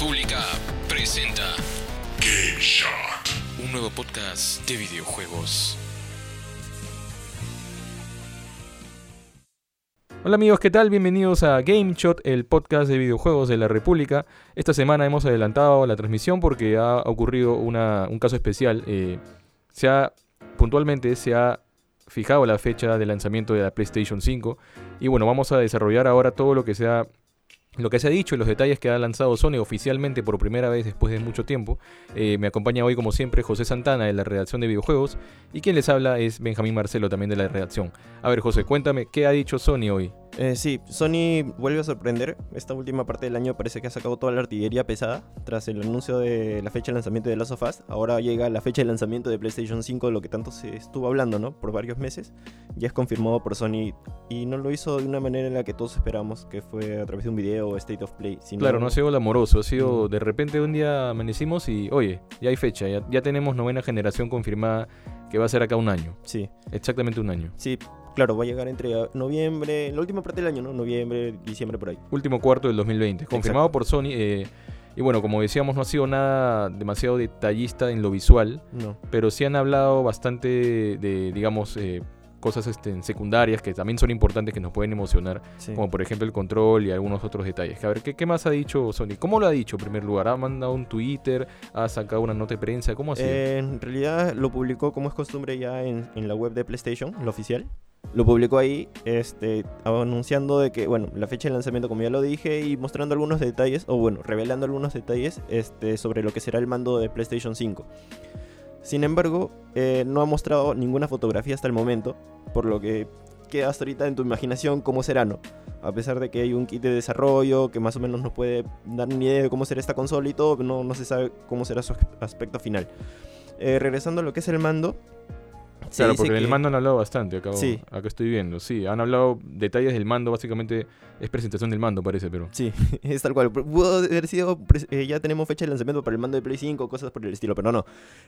República presenta Game Shot, un nuevo podcast de videojuegos. Hola amigos, ¿qué tal? Bienvenidos a Game Shot, el podcast de videojuegos de la República. Esta semana hemos adelantado la transmisión porque ha ocurrido una- un caso especial. Eh, se ha, puntualmente se ha fijado la fecha de lanzamiento de la PlayStation 5 y bueno, vamos a desarrollar ahora todo lo que se ha, lo que se ha dicho y los detalles que ha lanzado Sony oficialmente por primera vez después de mucho tiempo. Eh, me acompaña hoy como siempre José Santana de la redacción de videojuegos y quien les habla es Benjamín Marcelo también de la redacción. A ver José, cuéntame, ¿qué ha dicho Sony hoy? Eh, sí, Sony vuelve a sorprender. Esta última parte del año parece que ha sacado toda la artillería pesada. Tras el anuncio de la fecha de lanzamiento de Last of Us, ahora llega la fecha de lanzamiento de PlayStation 5, lo que tanto se estuvo hablando, ¿no? Por varios meses. Ya es confirmado por Sony y no lo hizo de una manera en la que todos esperamos, que fue a través de un video o State of Play. sino- Claro, no ha sido amoroso, ha sido Mm. de repente un día amanecimos y, oye, ya hay fecha, ya, ya tenemos novena generación confirmada que va a ser acá un año, Sí, exactamente un año. sí, claro, va a llegar entre noviembre, la última parte del año, ¿no? Noviembre, diciembre, por ahí. Último cuarto del 2020, confirmado por Sony. eh, y bueno, como decíamos, no ha sido nada demasiado detallista en lo visual, No. pero sí han hablado bastante de, digamos, eh, cosas este, secundarias que también son importantes que nos pueden emocionar, Sí. como por ejemplo el control y algunos otros detalles. A ver, ¿qué, qué más ha dicho Sony? ¿Cómo lo ha dicho en primer lugar? ¿Ha mandado un Twitter? ¿Ha sacado una nota de prensa? ¿Cómo ha sido? Eh, en realidad lo publicó como es costumbre ya en, en la web de PlayStation, la oficial. Lo publicó ahí, este, anunciando de que, bueno, la fecha de lanzamiento como ya lo dije y mostrando algunos detalles, o bueno, revelando algunos detalles este, sobre lo que será el mando de PlayStation 5. Sin embargo, eh, no ha mostrado ninguna fotografía hasta el momento, por lo que queda hasta ahorita en tu imaginación cómo será, ¿no? A pesar de que hay un kit de desarrollo que más o menos nos puede dar una idea de cómo será esta consola y todo, no, no se sabe cómo será su aspecto final. Eh, regresando a lo que es el mando. Claro, porque del que- mando han hablado bastante, acá, Sí. acá estoy viendo. Sí, han hablado detalles del mando, básicamente es presentación del mando, parece, pero... Sí, es tal cual. Pudo haber sido. eh, ya tenemos fecha de lanzamiento para el mando de Play 5, cosas por el estilo, pero no.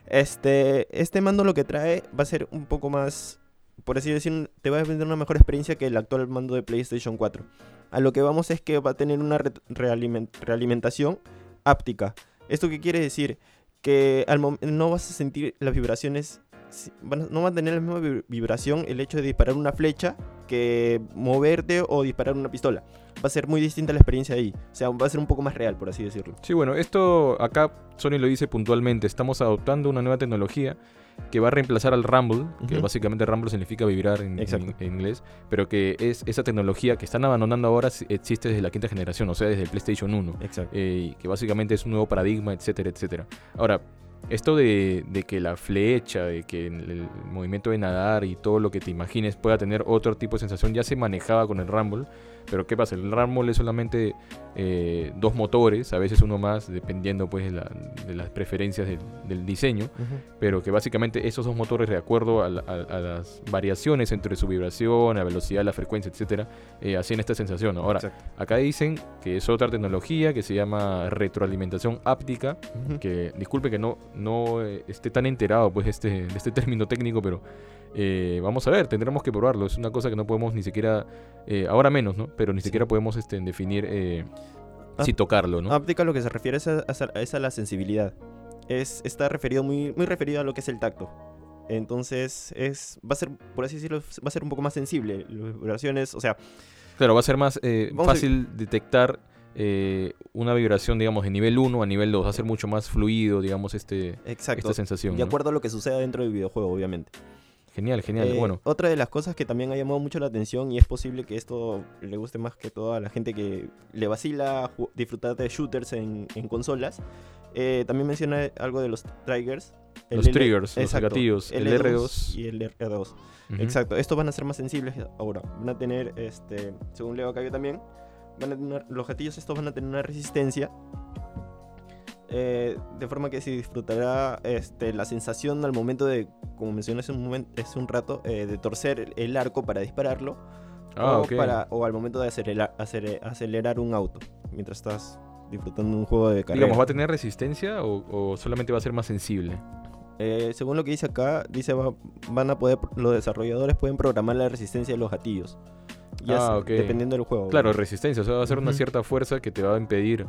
Este, este mando lo que trae va a ser un poco más. Por así decir, te va a vender una mejor experiencia que el actual mando de PlayStation 4. A lo que vamos es que va a tener una re- realiment- realimentación áptica. ¿Esto qué quiere decir? Que al no vas a sentir las vibraciones. No va a tener la misma vib- vibración el hecho de disparar una flecha que moverte o disparar una pistola va a ser muy distinta la experiencia ahí. O sea, va a ser un poco más real, por así decirlo. Sí, bueno, esto acá Sony lo dice puntualmente, estamos adoptando una nueva tecnología que va a reemplazar al Rumble, que Ujú. básicamente Rumble significa vibrar en, en- Exacto. en inglés, pero que es esa tecnología que están abandonando ahora existe desde la quinta generación, o sea, desde el PlayStation 1. Exacto. eh, que básicamente es un nuevo paradigma, etcétera, etcétera. Ahora, esto de, que la flecha, de que el, el movimiento de nadar y todo lo que te imagines pueda tener otro tipo de sensación ya se manejaba con el Rumble, pero ¿qué pasa? El Rumble es solamente eh, dos motores, a veces uno más, dependiendo pues de, la- de las preferencias del, del diseño, pero que básicamente esos dos motores, de acuerdo a, la- a- a las variaciones entre su vibración, la velocidad, la frecuencia, etcétera, eh, hacían esta sensación. Ahora, Exacto. Acá dicen que es otra tecnología que se llama retroalimentación áptica, Ujú. que disculpe que no, no eh, esté tan enterado pues este, de este término técnico, pero eh, vamos a ver, tendremos que probarlo. Es una cosa que no podemos ni siquiera, eh, ahora menos, ¿no? Pero ni Sí. siquiera podemos este, definir eh, Ah, si tocarlo, ¿no? Áptica lo que se refiere es a, es a la sensibilidad. Es, está referido muy, muy referido a lo que es el tacto. Entonces, es, va a ser, por así decirlo, va a ser un poco más sensible. Las vibraciones, o sea, Claro, va a ser más eh, a- fácil detectar eh, una vibración, digamos, de nivel 1 a nivel 2. Va a ser mucho más fluido, digamos, este, exacto. esta sensación. De ¿no? acuerdo a lo que suceda dentro del videojuego, obviamente. Genial, genial. Eh, bueno, Otra de las cosas que también ha llamado mucho la atención y es posible que esto le guste más que todo a la gente que le vacila disfrutar de shooters en, en consolas. eh, también menciona algo de los triggers. el los L- triggers, los exacto, gatillos, el L2 R2. y el R2. Ujú. Exacto, estos van a ser más sensibles ahora. Van a tener, este, según leo acá yo también, van a tener, los gatillos estos van a tener una resistencia. Eh, de forma que se disfrutará este, la sensación al momento de, como mencioné hace un, momento, hace un rato, eh, de torcer el, arco para dispararlo. Ah, o, ok. para, o al momento de acelerar, acele- acelerar un auto. Mientras estás disfrutando un juego de carrera. Digamos, ¿va a tener resistencia o, o solamente va a ser más sensible? Eh, según lo que dice acá, dice va- van a poder, los desarrolladores pueden programar la resistencia de los gatillos. Ya Ah, sea-. Dependiendo del juego. Claro, resistencia, o sea, va a ser una cierta fuerza que te va a impedir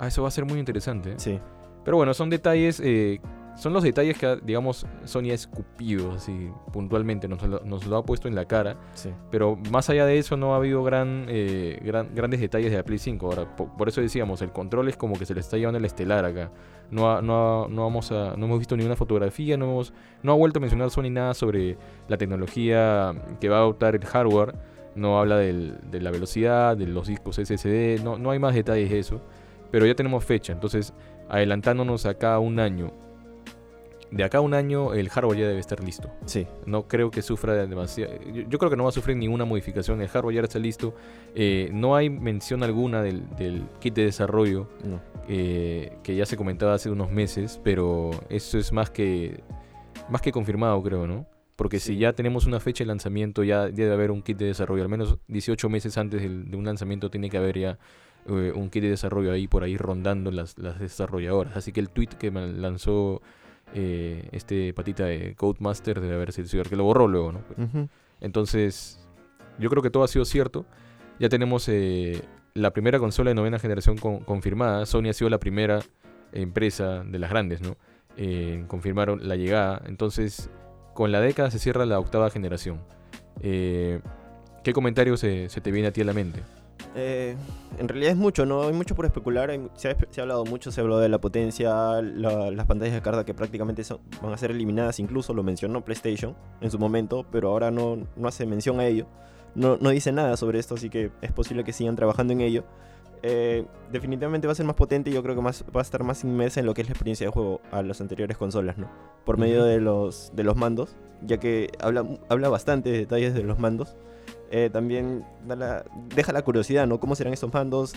Ah, eso va a ser muy interesante. Sí. Pero bueno, son detalles, eh, son los detalles que, digamos, Sony ha escupido, así, puntualmente, nos lo, nos lo ha puesto en la cara. Sí. Pero más allá de eso no ha habido gran, eh, gran- grandes detalles de la Play 5. Ahora, po- por, eso decíamos, el control es como que se le está llevando el estelar acá. No, ha- no, ha- no, vamos a, no hemos visto ninguna fotografía, no, hemos, no ha vuelto a mencionar Sony nada sobre la tecnología que va a adoptar el hardware. No habla del- de la velocidad, de los discos SSD, no, no hay más detalles de eso. Pero ya tenemos fecha, entonces adelantándonos acá a un año. De acá a un año el hardware ya debe estar listo. Sí. No creo que sufra demasiado. Yo, yo creo que no va a sufrir ninguna modificación. El hardware ya está listo. Eh, no hay mención alguna del, del kit de desarrollo No. eh, que ya se comentaba hace unos meses, pero eso es más que más que confirmado, creo, ¿no? Porque si ya tenemos una fecha de lanzamiento, ya debe haber un kit de desarrollo. Al menos 18 meses antes de un lanzamiento tiene que haber ya eh, un kit de desarrollo ahí por ahí rondando las, las desarrolladoras. Así que el tweet que me lanzó eh, este patita de Codemaster debe haber sido que lo borró luego, ¿no? Entonces, yo creo que todo ha sido cierto. Ya tenemos eh, la primera consola de novena generación con- confirmada. Sony ha sido la primera empresa de las grandes, ¿no? Confirmaron la llegada. Entonces, con la década se cierra la octava generación. ¿Qué comentario se, se te viene a ti a la mente? Eh, en realidad es mucho, ¿no? Hay mucho por especular. hay se, ha, espe- se ha hablado mucho, se habló de la potencia, la- las pantallas de carga que prácticamente son- van a ser eliminadas. Incluso lo mencionó PlayStation en su momento, pero ahora no, no hace mención a ello. No, no dice nada sobre esto, así que es posible que sigan trabajando en ello. Eh, definitivamente va a ser más potente y yo creo que más, va a estar más inmersa en lo que es la experiencia de juego a las anteriores consolas, ¿no? Por medio de, los, de los mandos, ya que habla, habla bastante de detalles de los mandos. Eh, también da la- deja la curiosidad, ¿no? ¿Cómo serán estos mandos?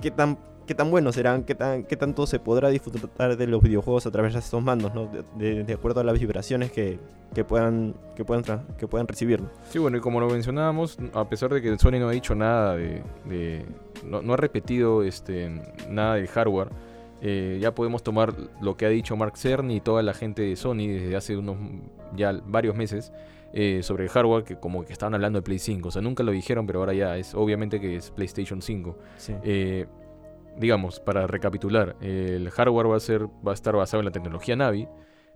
¿Qué tan, qué tan buenos serán? ¿Qué, tan, ¿Qué tanto se podrá disfrutar de los videojuegos a través de estos mandos, ¿no? De, de- de acuerdo a las vibraciones que, que puedan, que, puedan que puedan recibir. Sí, bueno, y como lo mencionábamos, a pesar de que Sony no ha dicho nada de... de- no, no ha repetido este, nada del hardware, eh, ya podemos tomar lo que ha dicho Mark Cerny y toda la gente de Sony desde hace unos ya varios meses eh, sobre el hardware que como que estaban hablando de Play 5. O sea, nunca lo dijeron, pero ahora ya es obviamente que es PlayStation 5. Eh, digamos, para recapitular, el hardware va a, ser, va a estar basado en la tecnología Navi.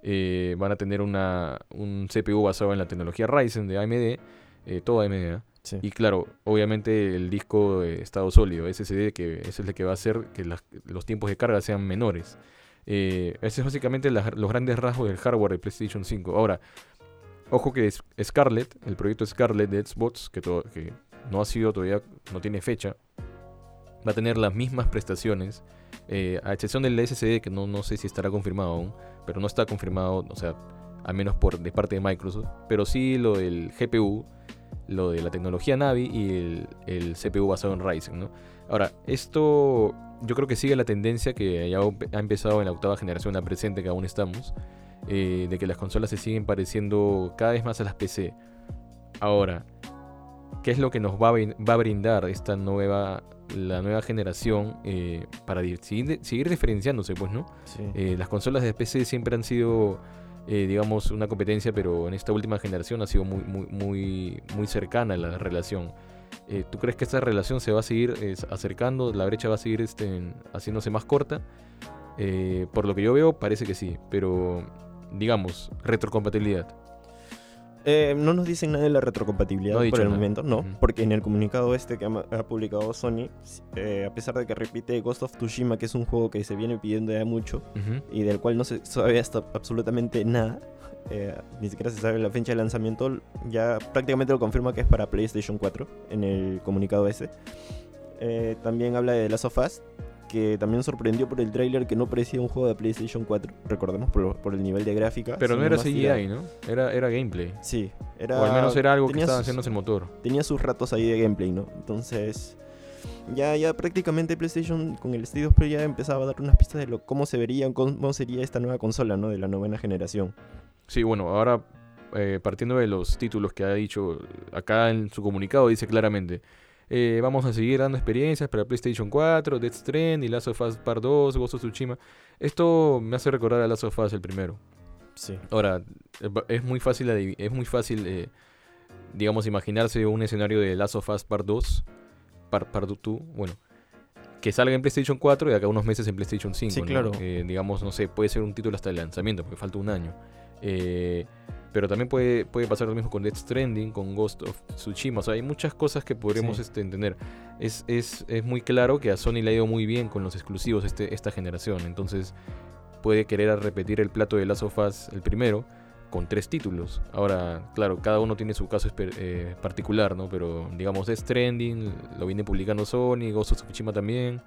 eh, van a tener una, un CPU basado en la tecnología Ryzen de AMD, todo AMD. Sí. Y claro, obviamente el disco de estado sólido, SSD, que es el que va a hacer que las- los tiempos de carga sean menores. Eh, ese es básicamente los grandes rasgos del hardware de PlayStation 5. Ahora, ojo que es- Scarlett, el proyecto Scarlett de Xbox, que, to- que no ha sido todavía, no tiene fecha, va a tener las mismas prestaciones, eh, a excepción del SSD, que no, no sé si estará confirmado aún, pero no está confirmado, o sea, al menos por, de parte de Microsoft, pero sí lo del GPU, lo de la tecnología Navi y el, el CPU basado en Ryzen, ¿no? Ahora, esto yo creo que sigue la tendencia que ya ha empezado en la octava generación, la presente que aún estamos, eh, de que las consolas se siguen pareciendo cada vez más a las PC. Ahora, ¿qué es lo que nos va a, brindar esta nueva, la nueva generación eh, para seguir, seguir diferenciándose, pues, ¿no? Sí. Eh, las consolas de PC siempre han sido, eh, digamos, una competencia, pero en esta última generación ha sido muy, muy, muy, muy cercana la relación. ¿Tú crees que esta relación se va a seguir acercando? ¿La brecha va a seguir este, haciéndose más corta? Por lo que yo veo, parece que sí, pero digamos, retrocompatibilidad. Eh, no nos dicen nada de la retrocompatibilidad No por el nada. momento, no, porque en el comunicado este que ha, publicado Sony, eh, a pesar de que repite Ghost of Tsushima, que es un juego que se viene pidiendo ya mucho y del cual no se sabe hasta absolutamente nada, eh, ni siquiera se sabe la fecha de lanzamiento, ya prácticamente lo confirma que es para PlayStation 4 en el comunicado ese. También habla de The Last of Us, que también sorprendió por el tráiler que no parecía un juego de PlayStation 4, recordemos por, el nivel de gráfica. Pero no era CGI. ¿no? Era, era gameplay. Sí, era... o al menos era algo que estaba haciéndose el motor. tenía sus ratos ahí de gameplay, ¿no? Entonces, ya, ya prácticamente PlayStation con el State of Play ya empezaba a dar unas pistas de lo, cómo se vería, cómo sería esta nueva consola, ¿no? De la novena generación. Sí, bueno, ahora eh, partiendo de los títulos que ha dicho acá en su comunicado, dice claramente: eh, Vamos a seguir dando experiencias para PlayStation 4, Death Strand y Last of Us Part 2, Ghost of Tsushima. Esto me hace recordar a Last of Us el primero. Sí. Ahora, eh, es muy fácil, es muy fácil eh, digamos, imaginarse un escenario de Last of Us Part 2, Part, Part 2, bueno, que salga en PlayStation 4 y acá unos meses en PlayStation 5. Sí, claro. digamos, no sé, puede ser un título hasta el lanzamiento, porque falta un año. Eh, pero también puede, puede pasar lo mismo con Death Stranding, con Ghost of Tsushima. O sea, hay muchas cosas que podremos este, entender. Es, es, es, muy claro que a Sony le ha ido muy bien con los exclusivos este, esta generación. Entonces puede querer repetir el plato de Last of Us, el primero, con tres títulos. Ahora, claro, cada uno tiene su caso eh, particular, ¿no? Pero digamos, Death Stranding lo viene publicando Sony, Ghost of Tsushima también.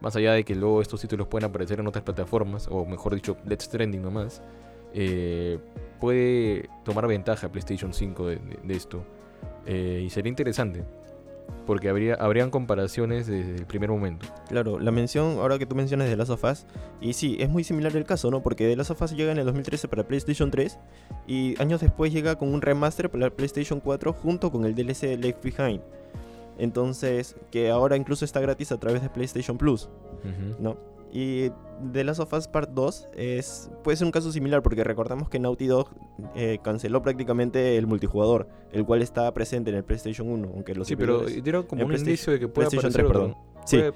Más allá de que luego estos títulos puedan aparecer en otras plataformas, o mejor dicho, Death Stranding nomás. Eh, puede tomar ventaja PlayStation 5 de, esto. Eh, y sería interesante. Porque habría, habrían comparaciones desde el primer momento. Claro, la mención, ahora que tú mencionas de Last of Us, y sí, es muy similar el caso, ¿no? Porque The Last of Us llega en el 2013 para PlayStation 3 y años después llega con un remaster para PlayStation 4 junto con el DLC Left Behind. Entonces, que ahora incluso está gratis a través de PlayStation Plus, ¿no? Y The Last of Us Part 2 es, puede ser un caso similar porque recordamos que Naughty Dog eh, canceló prácticamente el multijugador, el cual estaba presente en el PlayStation 1, aunque los Sí, pero dieron como un indicio de que puede aparecer, perdón.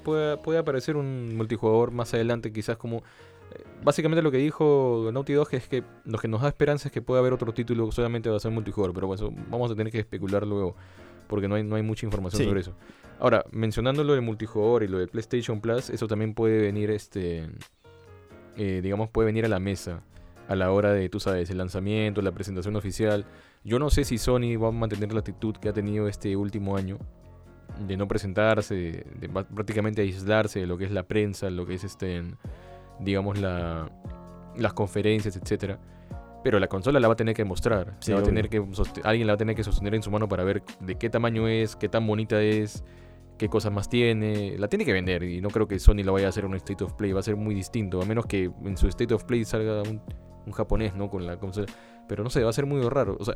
Puede, aparecer un multijugador más adelante, quizás como... Eh, básicamente lo que dijo Naughty Dog es que lo que nos da esperanza es que pueda haber otro título solamente va a ser multijugador, pero bueno, vamos a tener que especular luego porque no hay, no hay mucha información sobre eso. Ahora, mencionando lo de multijugador y lo de PlayStation Plus, eso también puede venir, este, eh, digamos, puede venir a la mesa a la hora de, tú sabes, el lanzamiento, la presentación oficial. Yo no sé si Sony va a mantener la actitud que ha tenido este último año de no presentarse, de, prácticamente aislarse de lo que es la prensa, lo que es este, digamos, la, las conferencias, etcétera. Pero la consola la va a tener que mostrar. va a tener que alguien la va a tener que sostener en su mano para ver de qué tamaño es, qué tan bonita es, qué cosas más tiene. La tiene que vender y no creo que Sony lo vaya a hacer en un State of Play. Va a ser muy distinto, a menos que en su State of Play salga un, japonés, ¿no? Con la consola. Pero no sé, va a ser muy raro. O sea,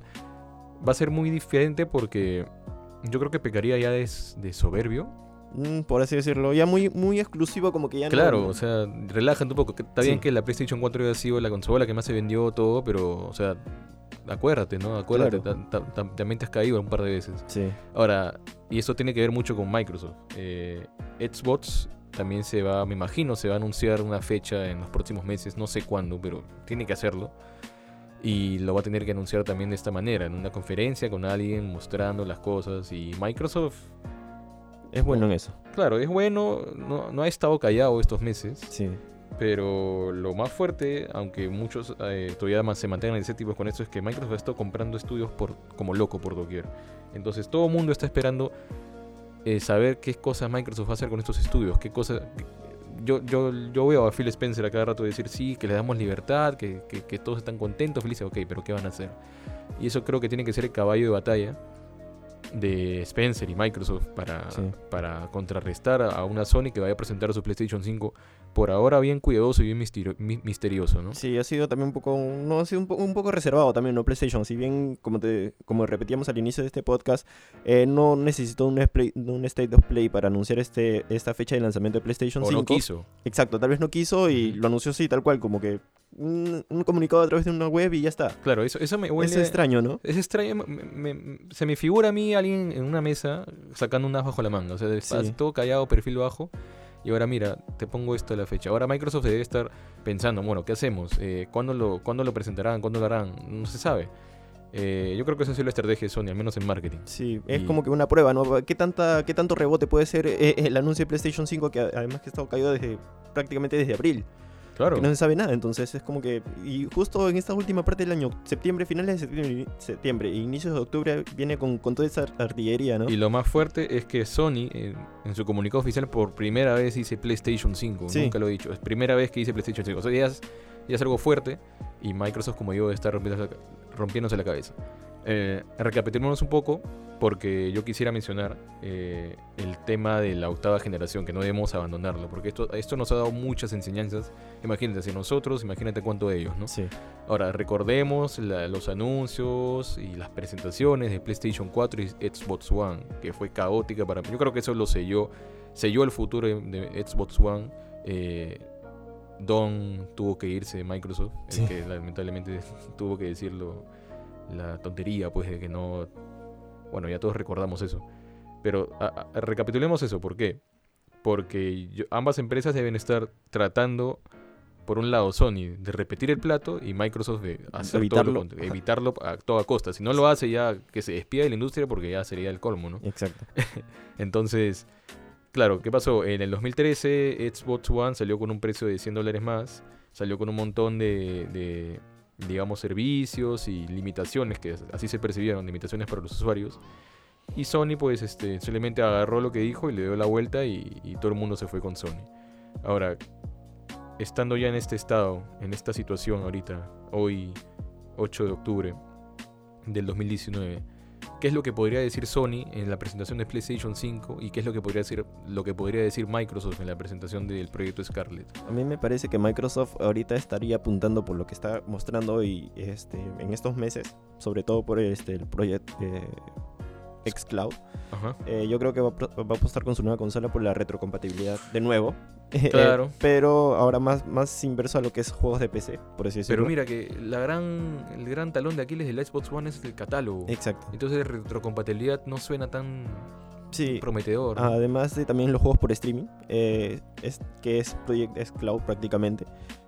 va a ser muy diferente porque yo creo que pecaría ya de, de soberbio. Mm, por así decirlo, ya muy, muy exclusivo como que ya claro, no... o sea, relájate un poco. Está bien que la PlayStation 4 haya sido la consola que más se vendió todo, pero, o sea, acuérdate, ¿no? Acuérdate, también te has caído un par de veces. Sí. Ahora, y eso tiene que ver mucho con Microsoft. Eh, Xbox también se va, me imagino, se va a anunciar una fecha en los próximos meses, no sé cuándo, pero tiene que hacerlo. Y lo va a tener que anunciar también de esta manera, en una conferencia con alguien mostrando las cosas. Y Microsoft... Es bueno en eso. Claro, es bueno, no, no ha estado callado estos meses. Sí. Pero lo más fuerte, aunque muchos eh, todavía más se mantengan escépticos con esto, es que Microsoft está comprando estudios por, como loco por doquier. Entonces todo el mundo está esperando eh, saber qué cosas Microsoft va a hacer con estos estudios, qué cosas... Yo, yo, yo veo a Phil Spencer a cada rato decir, sí, que le damos libertad, que, que, todos están contentos, felices, ok, pero ¿qué van a hacer? Y eso creo que tiene que ser el caballo de batalla de Spencer y Microsoft para, para contrarrestar a una Sony que vaya a presentar su PlayStation 5 por ahora bien cuidadoso y bien misterioso, ¿no? Sí, ha sido también un poco, no ha sido un, poco reservado también, ¿no? PlayStation, si bien, como te como repetíamos al inicio de este podcast, eh, no necesitó un, un, State of Play para anunciar este esta fecha de lanzamiento de PlayStation o 5. no quiso. Exacto, tal vez no quiso y lo anunció así, tal cual, como que un, comunicado a través de una web y ya está. Claro, eso, eso me huele... Es extraño, ¿no? Es extraño, se me figura a mí alguien en una mesa sacando un as bajo la manga, o sea, todo callado, perfil bajo y ahora mira, te pongo esto a la fecha. Ahora Microsoft debe estar pensando, bueno, ¿qué hacemos? Eh, ¿cuándo, lo, ¿Cuándo lo presentarán? ¿Cuándo lo harán? No se sabe. Eh, yo creo que esa ha sido la estrategia de Sony, al menos en marketing. Sí, es como que una prueba, ¿no? ¿Qué, tanta, ¿Qué tanto rebote puede ser eh, el anuncio de PlayStation 5 que además que ha estado caído desde prácticamente desde abril? Claro. Que no se sabe nada, entonces es como que... Y justo en esta última parte del año, septiembre, finales de septiembre, septiembre e inicios de octubre, viene con, con, toda esa artillería, ¿no? Y lo más fuerte es que Sony, en, su comunicado oficial, por primera vez dice PlayStation 5. Nunca lo he dicho. Es primera vez que dice PlayStation 5. O sea, ya es, ya es algo fuerte y Microsoft, como digo, está rompiéndose la cabeza. Eh, un poco, porque yo quisiera mencionar eh, el tema de la octava generación, que no debemos abandonarlo, porque esto, esto nos ha dado muchas enseñanzas. Imagínate, si nosotros, imagínate cuánto de ellos, ¿no? Sí. Ahora, recordemos los anuncios y las presentaciones de PlayStation 4 y Xbox One, que fue caótica para mí. Yo creo que eso lo selló, selló el futuro de, Xbox One. Eh, Don tuvo que irse de Microsoft, que lamentablemente tuvo que decirlo la tontería, pues, de que no. Bueno, ya todos recordamos eso. Pero recapitulemos eso, ¿por qué? porque ambas empresas deben estar tratando, por un lado, Sony de repetir el plato y Microsoft de hacer evitarlo. Todo evitarlo a toda costa. Si no lo hace, ya que se despida de la industria porque ya sería el colmo, ¿no? Exacto. Entonces, claro, ¿qué pasó? En el 2013, Xbox One salió con un precio de 100 dólares más, salió con un montón de digamos, servicios y limitaciones, que así se percibieron, limitaciones para los usuarios. Y Sony, pues, este, simplemente agarró lo que dijo y le dio la vuelta y, todo el mundo se fue con Sony. Ahora, estando ya en este estado, en esta situación ahorita, hoy 8 de octubre del 2019, qué es lo que podría decir Sony en la presentación de PlayStation 5 y qué es lo que podría decir lo que podría decir Microsoft en la presentación del proyecto Scarlett. A mí me parece que Microsoft ahorita estaría apuntando por lo que está mostrando hoy este, en estos meses, sobre todo por este, el proyecto eh, xCloud. Eh, yo creo que va, va, a apostar con su nueva consola por la retrocompatibilidad de nuevo. Claro. pero ahora más, más inverso a lo que es juegos de PC, por así decirlo. Pero mira que la gran, el gran talón de Aquiles del Xbox One es el catálogo. Exacto. Entonces retrocompatibilidad no suena tan prometedor. Además de también los juegos por streaming, eh, es, que es Project S Cloud prácticamente.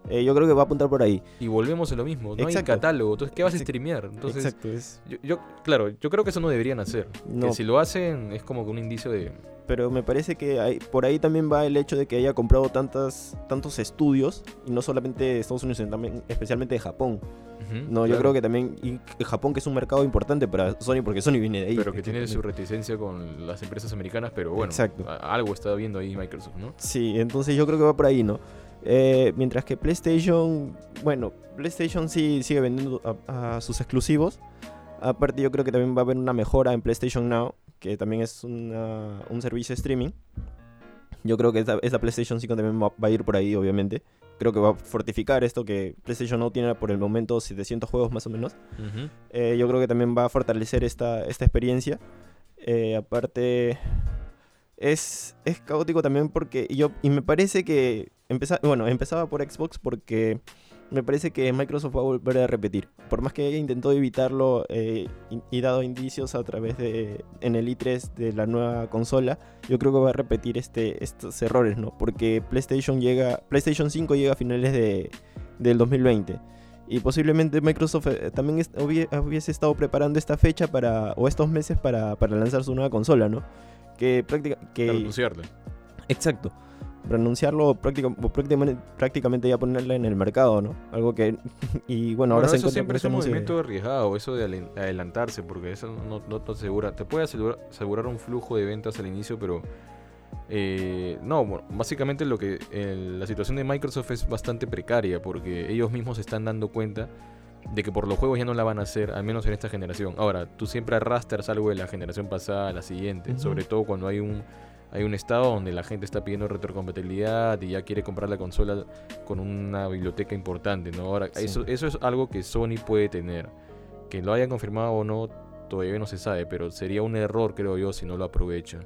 Eh, yo creo que va a apuntar por ahí. Y volvemos a lo mismo, no hay catálogo, entonces ¿qué vas a streamear? Entonces, Exacto, es... yo, claro, yo creo que eso no deberían hacer. Que si lo hacen es como un indicio de... Pero me parece que hay, por ahí también va el hecho de que haya comprado tantas, tantos estudios, y no solamente de Estados Unidos, sino también especialmente de Japón no, yo creo que también y Japón que es un mercado importante para Sony porque Sony viene de ahí. Pero que tiene su reticencia con las empresas americanas, pero bueno, Exacto. algo está viendo ahí Microsoft, ¿no? Sí, entonces yo creo que va por ahí, ¿no? Eh, mientras que PlayStation, bueno, PlayStation sí sigue vendiendo a, sus exclusivos. Aparte yo creo que también va a haber una mejora en PlayStation Now, que también es un servicio de streaming. Yo creo que esta, PlayStation 5 también va, a ir por ahí, obviamente creo que va a fortificar esto que PlayStation no tiene por el momento 700 juegos más o menos. Eh, yo creo que también va a fortalecer esta, esta experiencia. Eh, aparte, es, es caótico también porque yo, y me parece que, bueno, empezaba por Xbox porque me parece que Microsoft va a volver a repetir. Por más que haya intentado evitarlo eh, y, dado indicios a través de en el i3 de la nueva consola, yo creo que va a repetir este, estos errores, ¿no? Porque PlayStation llega, PlayStation 5 llega a finales de, del 2020 y posiblemente Microsoft eh, también hubiese estado preparando esta fecha para o estos meses para, para lanzar su nueva consola, ¿no? Que prácticamente que Exacto renunciarlo prácticamente, prácticamente ya ponerla en el mercado, ¿no? Algo que... y bueno, ahora se eso siempre es un movimiento arriesgado, eso de adelantarse, porque eso no, te asegura. Te puede asegurar, un flujo de ventas al inicio, pero... Eh, no, bueno, básicamente lo que la situación de Microsoft es bastante precaria porque ellos mismos se están dando cuenta de que por los juegos ya no la van a hacer, al menos en esta generación. Ahora, tú siempre arrastras algo de la generación pasada a la siguiente, sobre todo cuando hay un hay un estado donde la gente está pidiendo retrocompatibilidad y ya quiere comprar la consola con una biblioteca importante, ¿no? Ahora, eso, eso es algo que Sony puede tener. Que lo hayan confirmado o no, todavía no se sabe, pero sería un error, creo yo, si no lo aprovecha.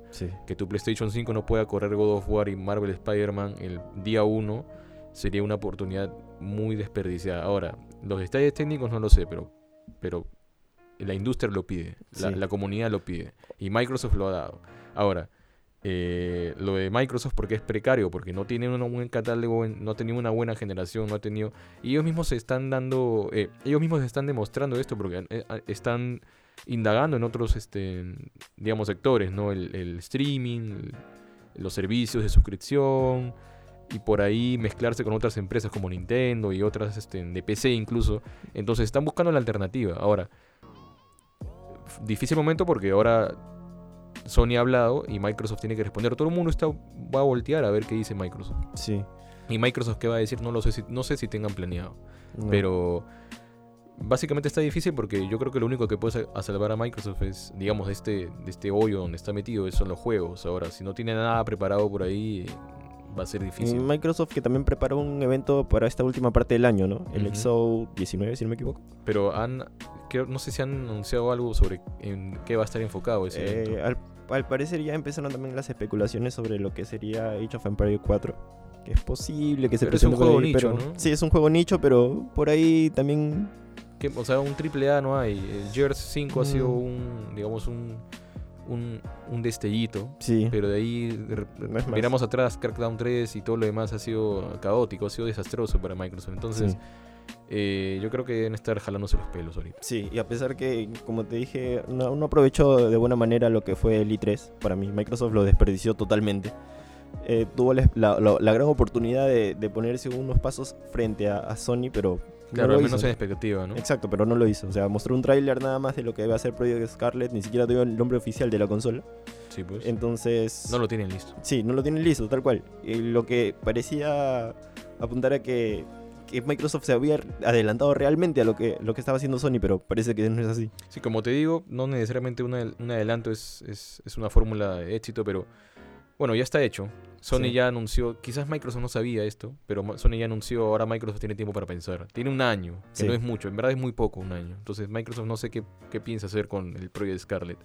Que tu PlayStation 5 no pueda correr God of War y Marvel Spider-Man el día 1 sería una oportunidad muy desperdiciada. Ahora, los detalles técnicos no lo sé, pero, pero la industria lo pide, la, la comunidad lo pide y Microsoft lo ha dado. Ahora, eh, lo de Microsoft porque es precario, porque no tiene un buen catálogo, no ha tenido una buena generación, no ha tenido... Y ellos mismos se están dando, eh, ellos mismos están demostrando esto porque eh, están indagando en otros, este, digamos, sectores, ¿no? El, streaming, los servicios de suscripción y por ahí mezclarse con otras empresas como Nintendo y otras este, de PC incluso. Entonces están buscando la alternativa. Ahora, difícil momento porque ahora Sony ha hablado y Microsoft tiene que responder. Todo el mundo está, va a voltear a ver qué dice Microsoft. Sí. Y Microsoft qué va a decir, no lo sé si, no sé si tengan planeado. Pero básicamente está difícil porque yo creo que lo único que puede salvar a Microsoft es, digamos, de este, de este hoyo donde está metido, son los juegos. Ahora, si no tiene nada preparado por ahí, va a ser difícil. Microsoft que también preparó un evento para esta última parte del año, ¿no? El EXO 19, si no me equivoco. Pero han, no sé si han anunciado algo sobre en qué va a estar enfocado ese eh, evento. Al, parecer ya empezaron también las especulaciones sobre lo que sería Age of Empires 4. Que es posible que se pero es un juego nicho, ¿no? Sí, es un juego nicho, pero por ahí también... o sea, un triple A no hay. El Gears 5 ha sido mm. un, digamos, un un, un destellito. Sí. Pero de ahí No miramos atrás, Crackdown 3 y todo lo demás ha sido caótico, ha sido desastroso para Microsoft. Entonces, Sí. eh, yo creo que deben estar jalándose los pelos ahorita. Sí, y a pesar que, como te dije, no, no aprovechó de buena manera lo que fue el i3, para mí Microsoft lo desperdició totalmente. Eh, tuvo la, la- la- la gran oportunidad de, de ponerse unos pasos frente a, a Sony, pero Claro, lo al menos hizo. en expectativa, ¿no? Exacto, pero no lo hizo. O sea, mostró un tráiler nada más de lo que iba a ser Project Scarlet, ni siquiera dio el nombre oficial de la consola. Sí, pues. Entonces, No lo tienen listo. sí, no lo tienen listo, tal cual. Lo que parecía apuntar a que, que Microsoft se había adelantado realmente a lo que, lo que estaba haciendo Sony, pero parece que no es así. Sí, como te digo, no necesariamente un un adelanto es, es, es una fórmula de éxito, pero bueno, ya está hecho. Sony Sí. ya anunció, quizás Microsoft no sabía esto, pero Sony ya anunció, ahora Microsoft tiene tiempo para pensar. Tiene un año, que Sí. no es mucho, en verdad es muy poco un año. Entonces Microsoft no sé qué, qué piensa hacer con el Project Scarlet.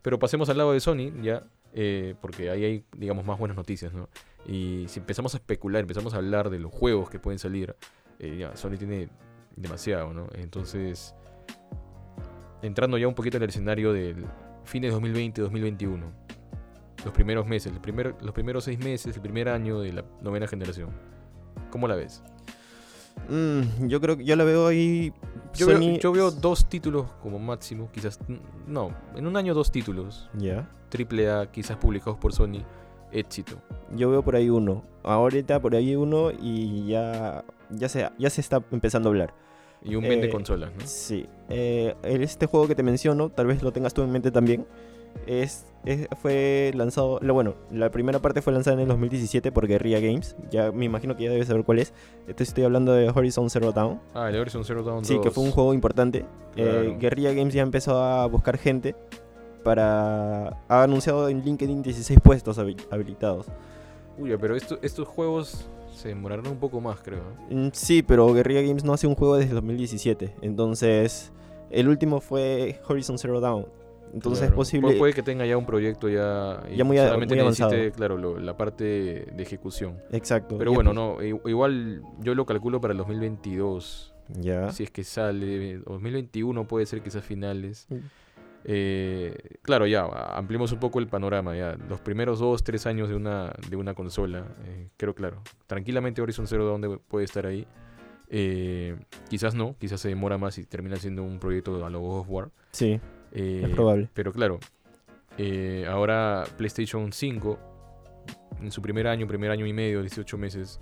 Pero pasemos al lado de Sony, ya, eh, porque ahí hay, digamos, más buenas noticias, ¿no? Y si empezamos a especular, empezamos a hablar de los juegos que pueden salir, eh, ya, Sony tiene demasiado, ¿no? Entonces, entrando ya un poquito en el escenario del fin de 2020-2021, los primeros meses, el primer- los primeros seis meses, el primer año de la novena generación. ¿Cómo la ves? Mm, yo creo que yo la veo ahí. Yo, Sony- veo, yo veo dos títulos como máximo, quizás, no, en un año dos títulos, Ya. triple A, quizás publicados por Sony, éxito. Yo veo por ahí uno. Ahorita por ahí uno y ya, ya, se, ya se está empezando a hablar. Y un vende Eh, consolas, ¿no? Sí. Eh, este juego que te menciono, tal vez lo tengas tú en mente también. Es, es- fue lanzado, lo- bueno, la primera parte fue lanzada en el 2017 por Guerrilla Games. Ya me imagino que ya debes saber cuál es. Te estoy hablando de Horizon Zero Dawn. Ah, el Horizon Zero Dawn Sí, que 2. fue un juego importante. Eh. Guerrilla Games ya empezó a buscar gente para... Ha anunciado en LinkedIn 16 puestos habi- habilitados. Uy, pero esto- estos juegos se demorarán un poco más, creo. Mm, Sí, pero Guerrilla Games no hace un juego desde el 2017. Entonces, el último fue Horizon Zero Dawn. Entonces Claro. es posible... Pu- Puede que tenga ya un proyecto ya. Ya muy solamente muy necesite, avanzado. claro, lo- la parte de ejecución. Exacto. Pero bueno, no, igual yo lo calculo para el 2022. Ya. Si es que sale. 2021 puede ser quizás finales. Mm. Eh, claro, ya, ampliemos un poco el panorama. ya Los primeros dos, tres años de una, de una consola, eh, creo claro. Tranquilamente Horizon Zero Dawn puede estar ahí. Eh, quizás no, quizás se demora más y termina siendo un proyecto a lo God of War. Sí, Eh, es probable. Pero claro, eh, ahora PlayStation 5, en su primer año, primer año y medio, 18 meses,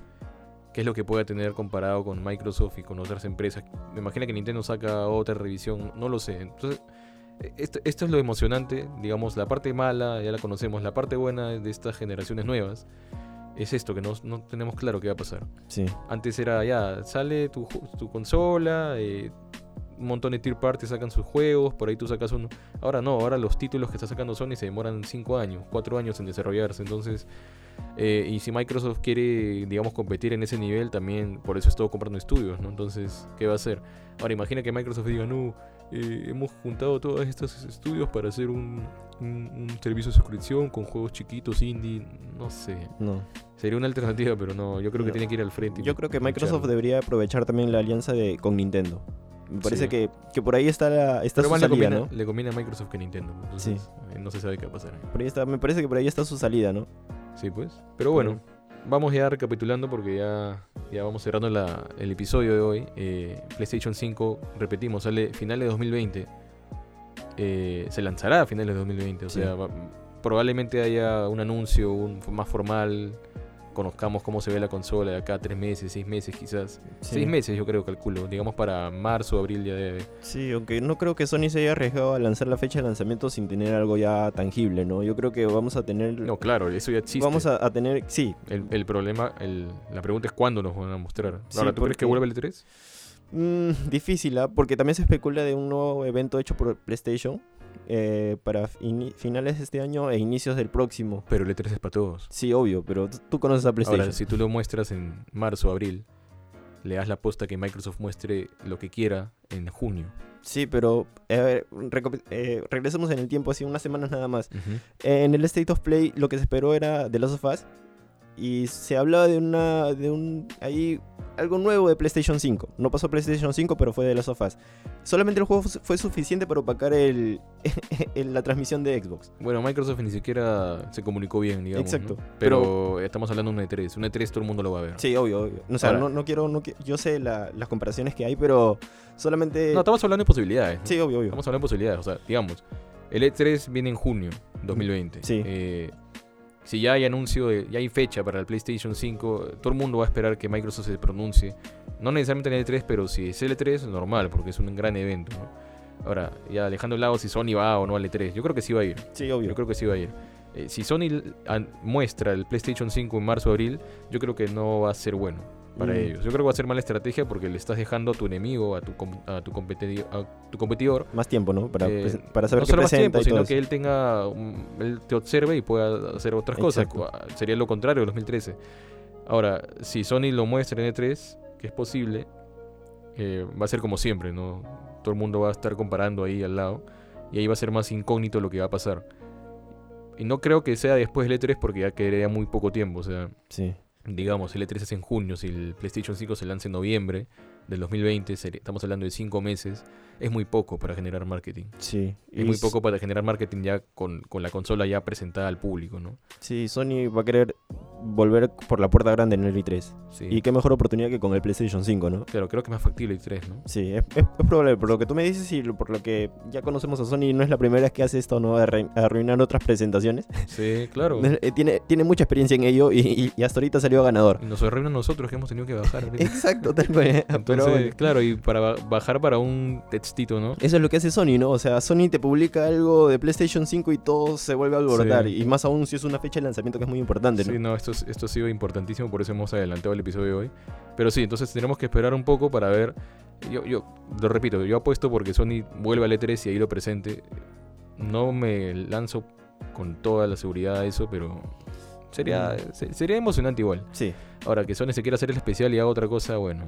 ¿qué es lo que puede tener comparado con Microsoft y con otras empresas? Me imagino que Nintendo saca otra revisión, no lo sé. Entonces, esto, esto es lo emocionante, digamos, la parte mala ya la conocemos, la parte buena de estas generaciones nuevas es esto, que no, no tenemos claro qué va a pasar. Sí. Antes era ya, sale tu, tu consola, eh, un montón de tier parties sacan sus juegos, por ahí tú sacas uno. Ahora no, ahora los títulos que está sacando Sony se demoran 5 años, 4 años en desarrollarse. Entonces, eh, y si Microsoft quiere, digamos, competir en ese nivel, también por eso estuvo comprando estudios, ¿no? Entonces, ¿qué va a hacer? Ahora, imagina que Microsoft diga, no, eh, hemos juntado todos estos estudios para hacer un, un- un servicio de suscripción con juegos chiquitos, indie, no sé. No. Sería una alternativa, pero no, yo creo que No. tiene que ir al frente. Yo creo que. Microsoft debería aprovechar también la alianza de, con Nintendo. Me parece Sí. que, que por ahí está, la, está Pero su más le salida, conviene, ¿no? le conviene a Microsoft que a Nintendo. Entonces, eh, no se sabe qué va a pasar. Por ahí está, me parece que por ahí está su salida, ¿no? Sí, pues. Pero bueno, vamos ya recapitulando porque ya, ya vamos cerrando la- el episodio de hoy. Eh, PlayStation 5, repetimos, sale finales de 2020. Eh, se lanzará a finales de 2020. O Sí. sea, va- probablemente haya un anuncio un, más formal. Conozcamos cómo se ve la consola de acá tres meses, seis meses quizás. Sí. Seis meses yo creo, calculo. Digamos para marzo, abril ya debe. Sí, aunque no creo que Sony se haya arriesgado a lanzar la fecha de lanzamiento sin tener algo ya tangible, ¿no? Yo creo que vamos a tener... No, claro, eso ya existe. vamos a, a tener... Sí, El, el problema, el, la pregunta es cuándo nos van a mostrar. Sí, Ahora, ¿tú crees que vuelve el 3? Mm, difícil, ¿ah? porque también se especula de un nuevo evento hecho por PlayStation eh, para finales de este año e inicios del próximo. Pero el E3 es para todos. Sí, obvio, pero tú conoces a PlayStation. Ahora, si tú lo muestras en marzo o abril, le das la posta que Microsoft muestre lo que quiera en junio. Sí, pero eh, a ver, eh, regresemos en el tiempo, así unas semanas nada más. Eh, en el State of Play lo que se esperó era The Last of Us y se hablaba de una de un ahí algo nuevo de PlayStation 5. No pasó PlayStation 5, pero fue de las sofás. Solamente el juego fue suficiente para opacar el, la transmisión de Xbox. Bueno, Microsoft ni siquiera se comunicó bien, digamos. Exacto. Pero, estamos hablando de un E3. Un E3 todo el mundo lo va a ver. Sí, obvio, obvio. O sea, no, quiero, no, yo sé las comparaciones que hay, pero solamente... No, estamos hablando de posibilidades. Sí, obvio, obvio. Estamos hablando de posibilidades. O sea, digamos, el E3 viene en junio 2020. Sí. Eh, si ya hay anuncio, ya hay fecha para el PlayStation 5, todo el mundo va a esperar que Microsoft se pronuncie. No necesariamente en el E3, pero si es el E3 es normal, porque es un gran evento. Ahora, ya dejando de lado si Sony va o no al E3, yo creo que sí va a ir. Sí, obvio. Yo creo que sí va a ir. Eh, si Sony muestra el PlayStation 5 en marzo o abril, yo creo que no va a ser bueno para mm. ellos. Yo creo que va a ser mala estrategia porque le estás dejando a tu enemigo, a tu, a tu, a tu competidor. Más tiempo, ¿no? Para, eh, para saber no qué solo más tiempo, sino que él tenga. él te observe y pueda hacer otras cosas. Sería lo contrario de 2013. Ahora, si Sony lo muestra en E3, que es posible, eh, va a ser como siempre, ¿no? Todo el mundo va a estar comparando ahí al lado. Y ahí va a ser más incógnito lo que va a pasar. Y no creo que sea después del E3 porque ya quedaría muy poco tiempo. O sea, sí digamos, el E3 es en junio, si el PlayStation 5 se lanza en noviembre del 2020, estamos hablando de cinco meses, es muy poco para generar marketing. Sí. Es muy poco para generar marketing ya con, la consola ya presentada al público, ¿no? Sí, Sony va a querer volver por la puerta grande en el i3. Sí. Y qué mejor oportunidad que con el PlayStation 5, ¿no? Claro, creo que es más factible el i3, ¿no? Sí, es, probable. Por lo que tú me dices y por lo que ya conocemos a Sony, no es la primera vez que hace esto, ¿no? A arruinar otras presentaciones. Sí, claro. Eh, tiene, tiene mucha experiencia en ello y, hasta ahorita salió ganador. Y nos arruinan nosotros que hemos tenido que bajar. Exacto, tal cual. Entonces, claro, y para bajar para un textito, ¿no? Eso es lo que hace Sony, ¿no? O sea, Sony te publica algo de PlayStation 5 y todo se vuelve a alborotar. Y más aún si es una fecha de lanzamiento que es muy importante, ¿no? Sí, no, esto, esto ha sido importantísimo, por eso hemos adelantado el episodio de hoy. Pero sí, entonces tenemos que esperar un poco para ver. Yo, yo lo repito, yo apuesto porque Sony vuelve al E3 y ahí lo presente. No me lanzo con toda la seguridad a eso, pero sería, mm. sería emocionante igual. Sí. Ahora, que Sony se quiera hacer el especial y haga otra cosa, bueno,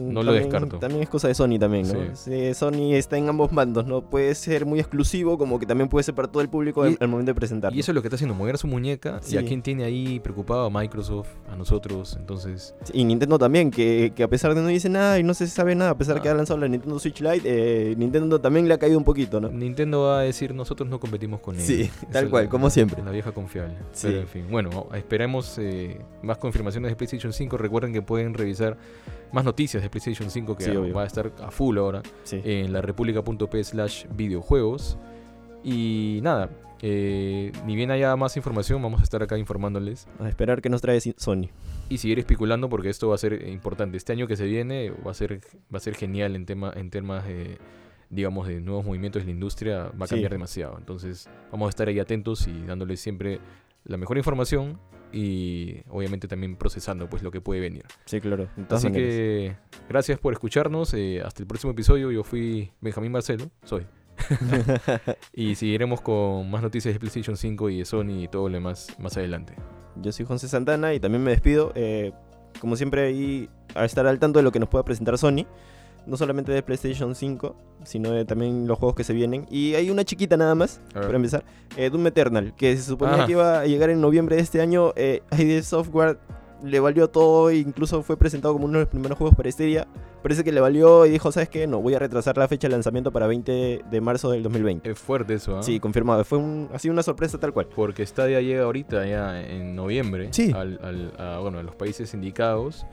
no lo descarto. También es cosa de Sony también, ¿no? Sony está en ambos bandos, ¿no? Puede ser muy exclusivo, como que también puede ser para todo el público al, momento de presentarlo. Y eso es lo que está haciendo, mover su muñeca. ¿Y a quién tiene ahí preocupado? A Microsoft, a nosotros, entonces... Y Nintendo también, que, a pesar de no dice nada y no se sabe nada, a pesar de que ha lanzado la Nintendo Switch Lite, eh, Nintendo también le ha caído un poquito, ¿no? Nintendo va a decir, nosotros no competimos con ellos. Sí, tal cual, como siempre. La vieja confiable. Sí. Pero en fin, bueno, esperemos eh, más confirmaciones de PlayStation 5. Recuerden que pueden revisar más noticias de PlayStation 5 que va a estar a full ahora en la república.p slash videojuegos. Y nada, eh, ni bien haya más información, vamos a estar acá informándoles. A esperar que nos trae Sony. Y seguir especulando porque esto va a ser importante. Este año que se viene va a ser, va a ser genial en, tema, en temas de, digamos, de nuevos movimientos de la industria. Va a cambiar demasiado. Entonces vamos a estar ahí atentos y dándoles siempre la mejor información y obviamente también procesando pues lo que puede venir. Sí, claro. Así que gracias por escucharnos. Eh, hasta el próximo episodio. Yo fui Benjamín Marcelo, soy. y seguiremos con más noticias de PlayStation 5 y de Sony y todo lo demás más adelante. Yo soy José Santana y también me despido. Eh, como siempre ahí a estar al tanto de lo que nos pueda presentar Sony no solamente de PlayStation 5, sino de también los juegos que se vienen. Y hay una chiquita nada más, para empezar, eh, Doom Eternal, que se suponía que iba a llegar en noviembre de este año. Eh, ID Software le valió todo, incluso fue presentado como uno de los primeros juegos para este día. Parece que le valió y dijo, ¿sabes qué? No, voy a retrasar la fecha de lanzamiento para 20 de marzo del 2020. Es fuerte eso, ¿ah? Sí, confirmado. Fue un, así una sorpresa tal cual. Porque Stadia llega ahorita, ya en noviembre, sí. al, a, bueno, a los países indicados.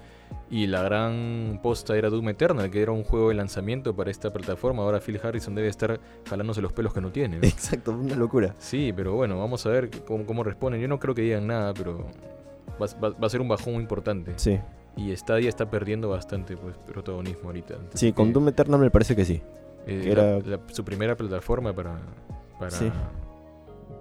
Y la gran posta era Doom Eternal, que era un juego de lanzamiento para esta plataforma. Ahora Phil Harrison debe estar jalándose los pelos que no tiene. Exacto, una locura. Sí, pero bueno, vamos a ver cómo, cómo responden. Yo no creo que digan nada, pero va, a ser un bajón muy importante. Sí. Y Stadia está perdiendo bastante pues, protagonismo ahorita. sí, con Doom Eternal me parece que sí. Eh, era su primera plataforma para, para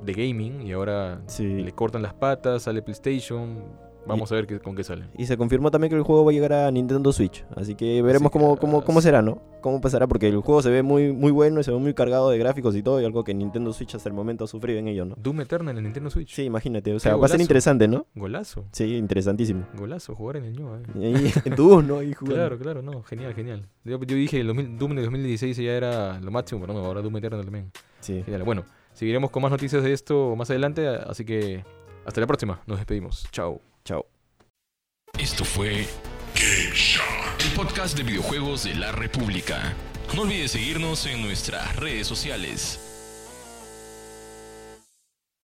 de gaming y ahora le cortan las patas, sale PlayStation Vamos a ver qué, con qué sale. Y se confirmó también que el juego va a llegar a Nintendo Switch. Así que veremos cómo, cómo, cómo, será, ¿no? Cómo pasará, porque el juego se ve muy, muy bueno y se ve muy cargado de gráficos y todo, y algo que Nintendo Switch hasta el momento ha sufrido en ello, ¿no? Doom Eternal en Nintendo Switch. Sí, imagínate. O sea, va a ser interesante, ¿no? Golazo. Sí, interesantísimo. Golazo, jugar en el ño, eh. en tu bus, ¿no? Claro, claro, no. Genial, genial. Yo, dije, el Doom de 2016 ya era lo máximo, pero no, ahora Doom Eternal también. Sí. Genial. Bueno, seguiremos con más noticias de esto más adelante, así que hasta la próxima. Nos despedimos. Chao. Chao. Esto fue Game el podcast de videojuegos de la República. No olvides seguirnos en nuestras redes sociales.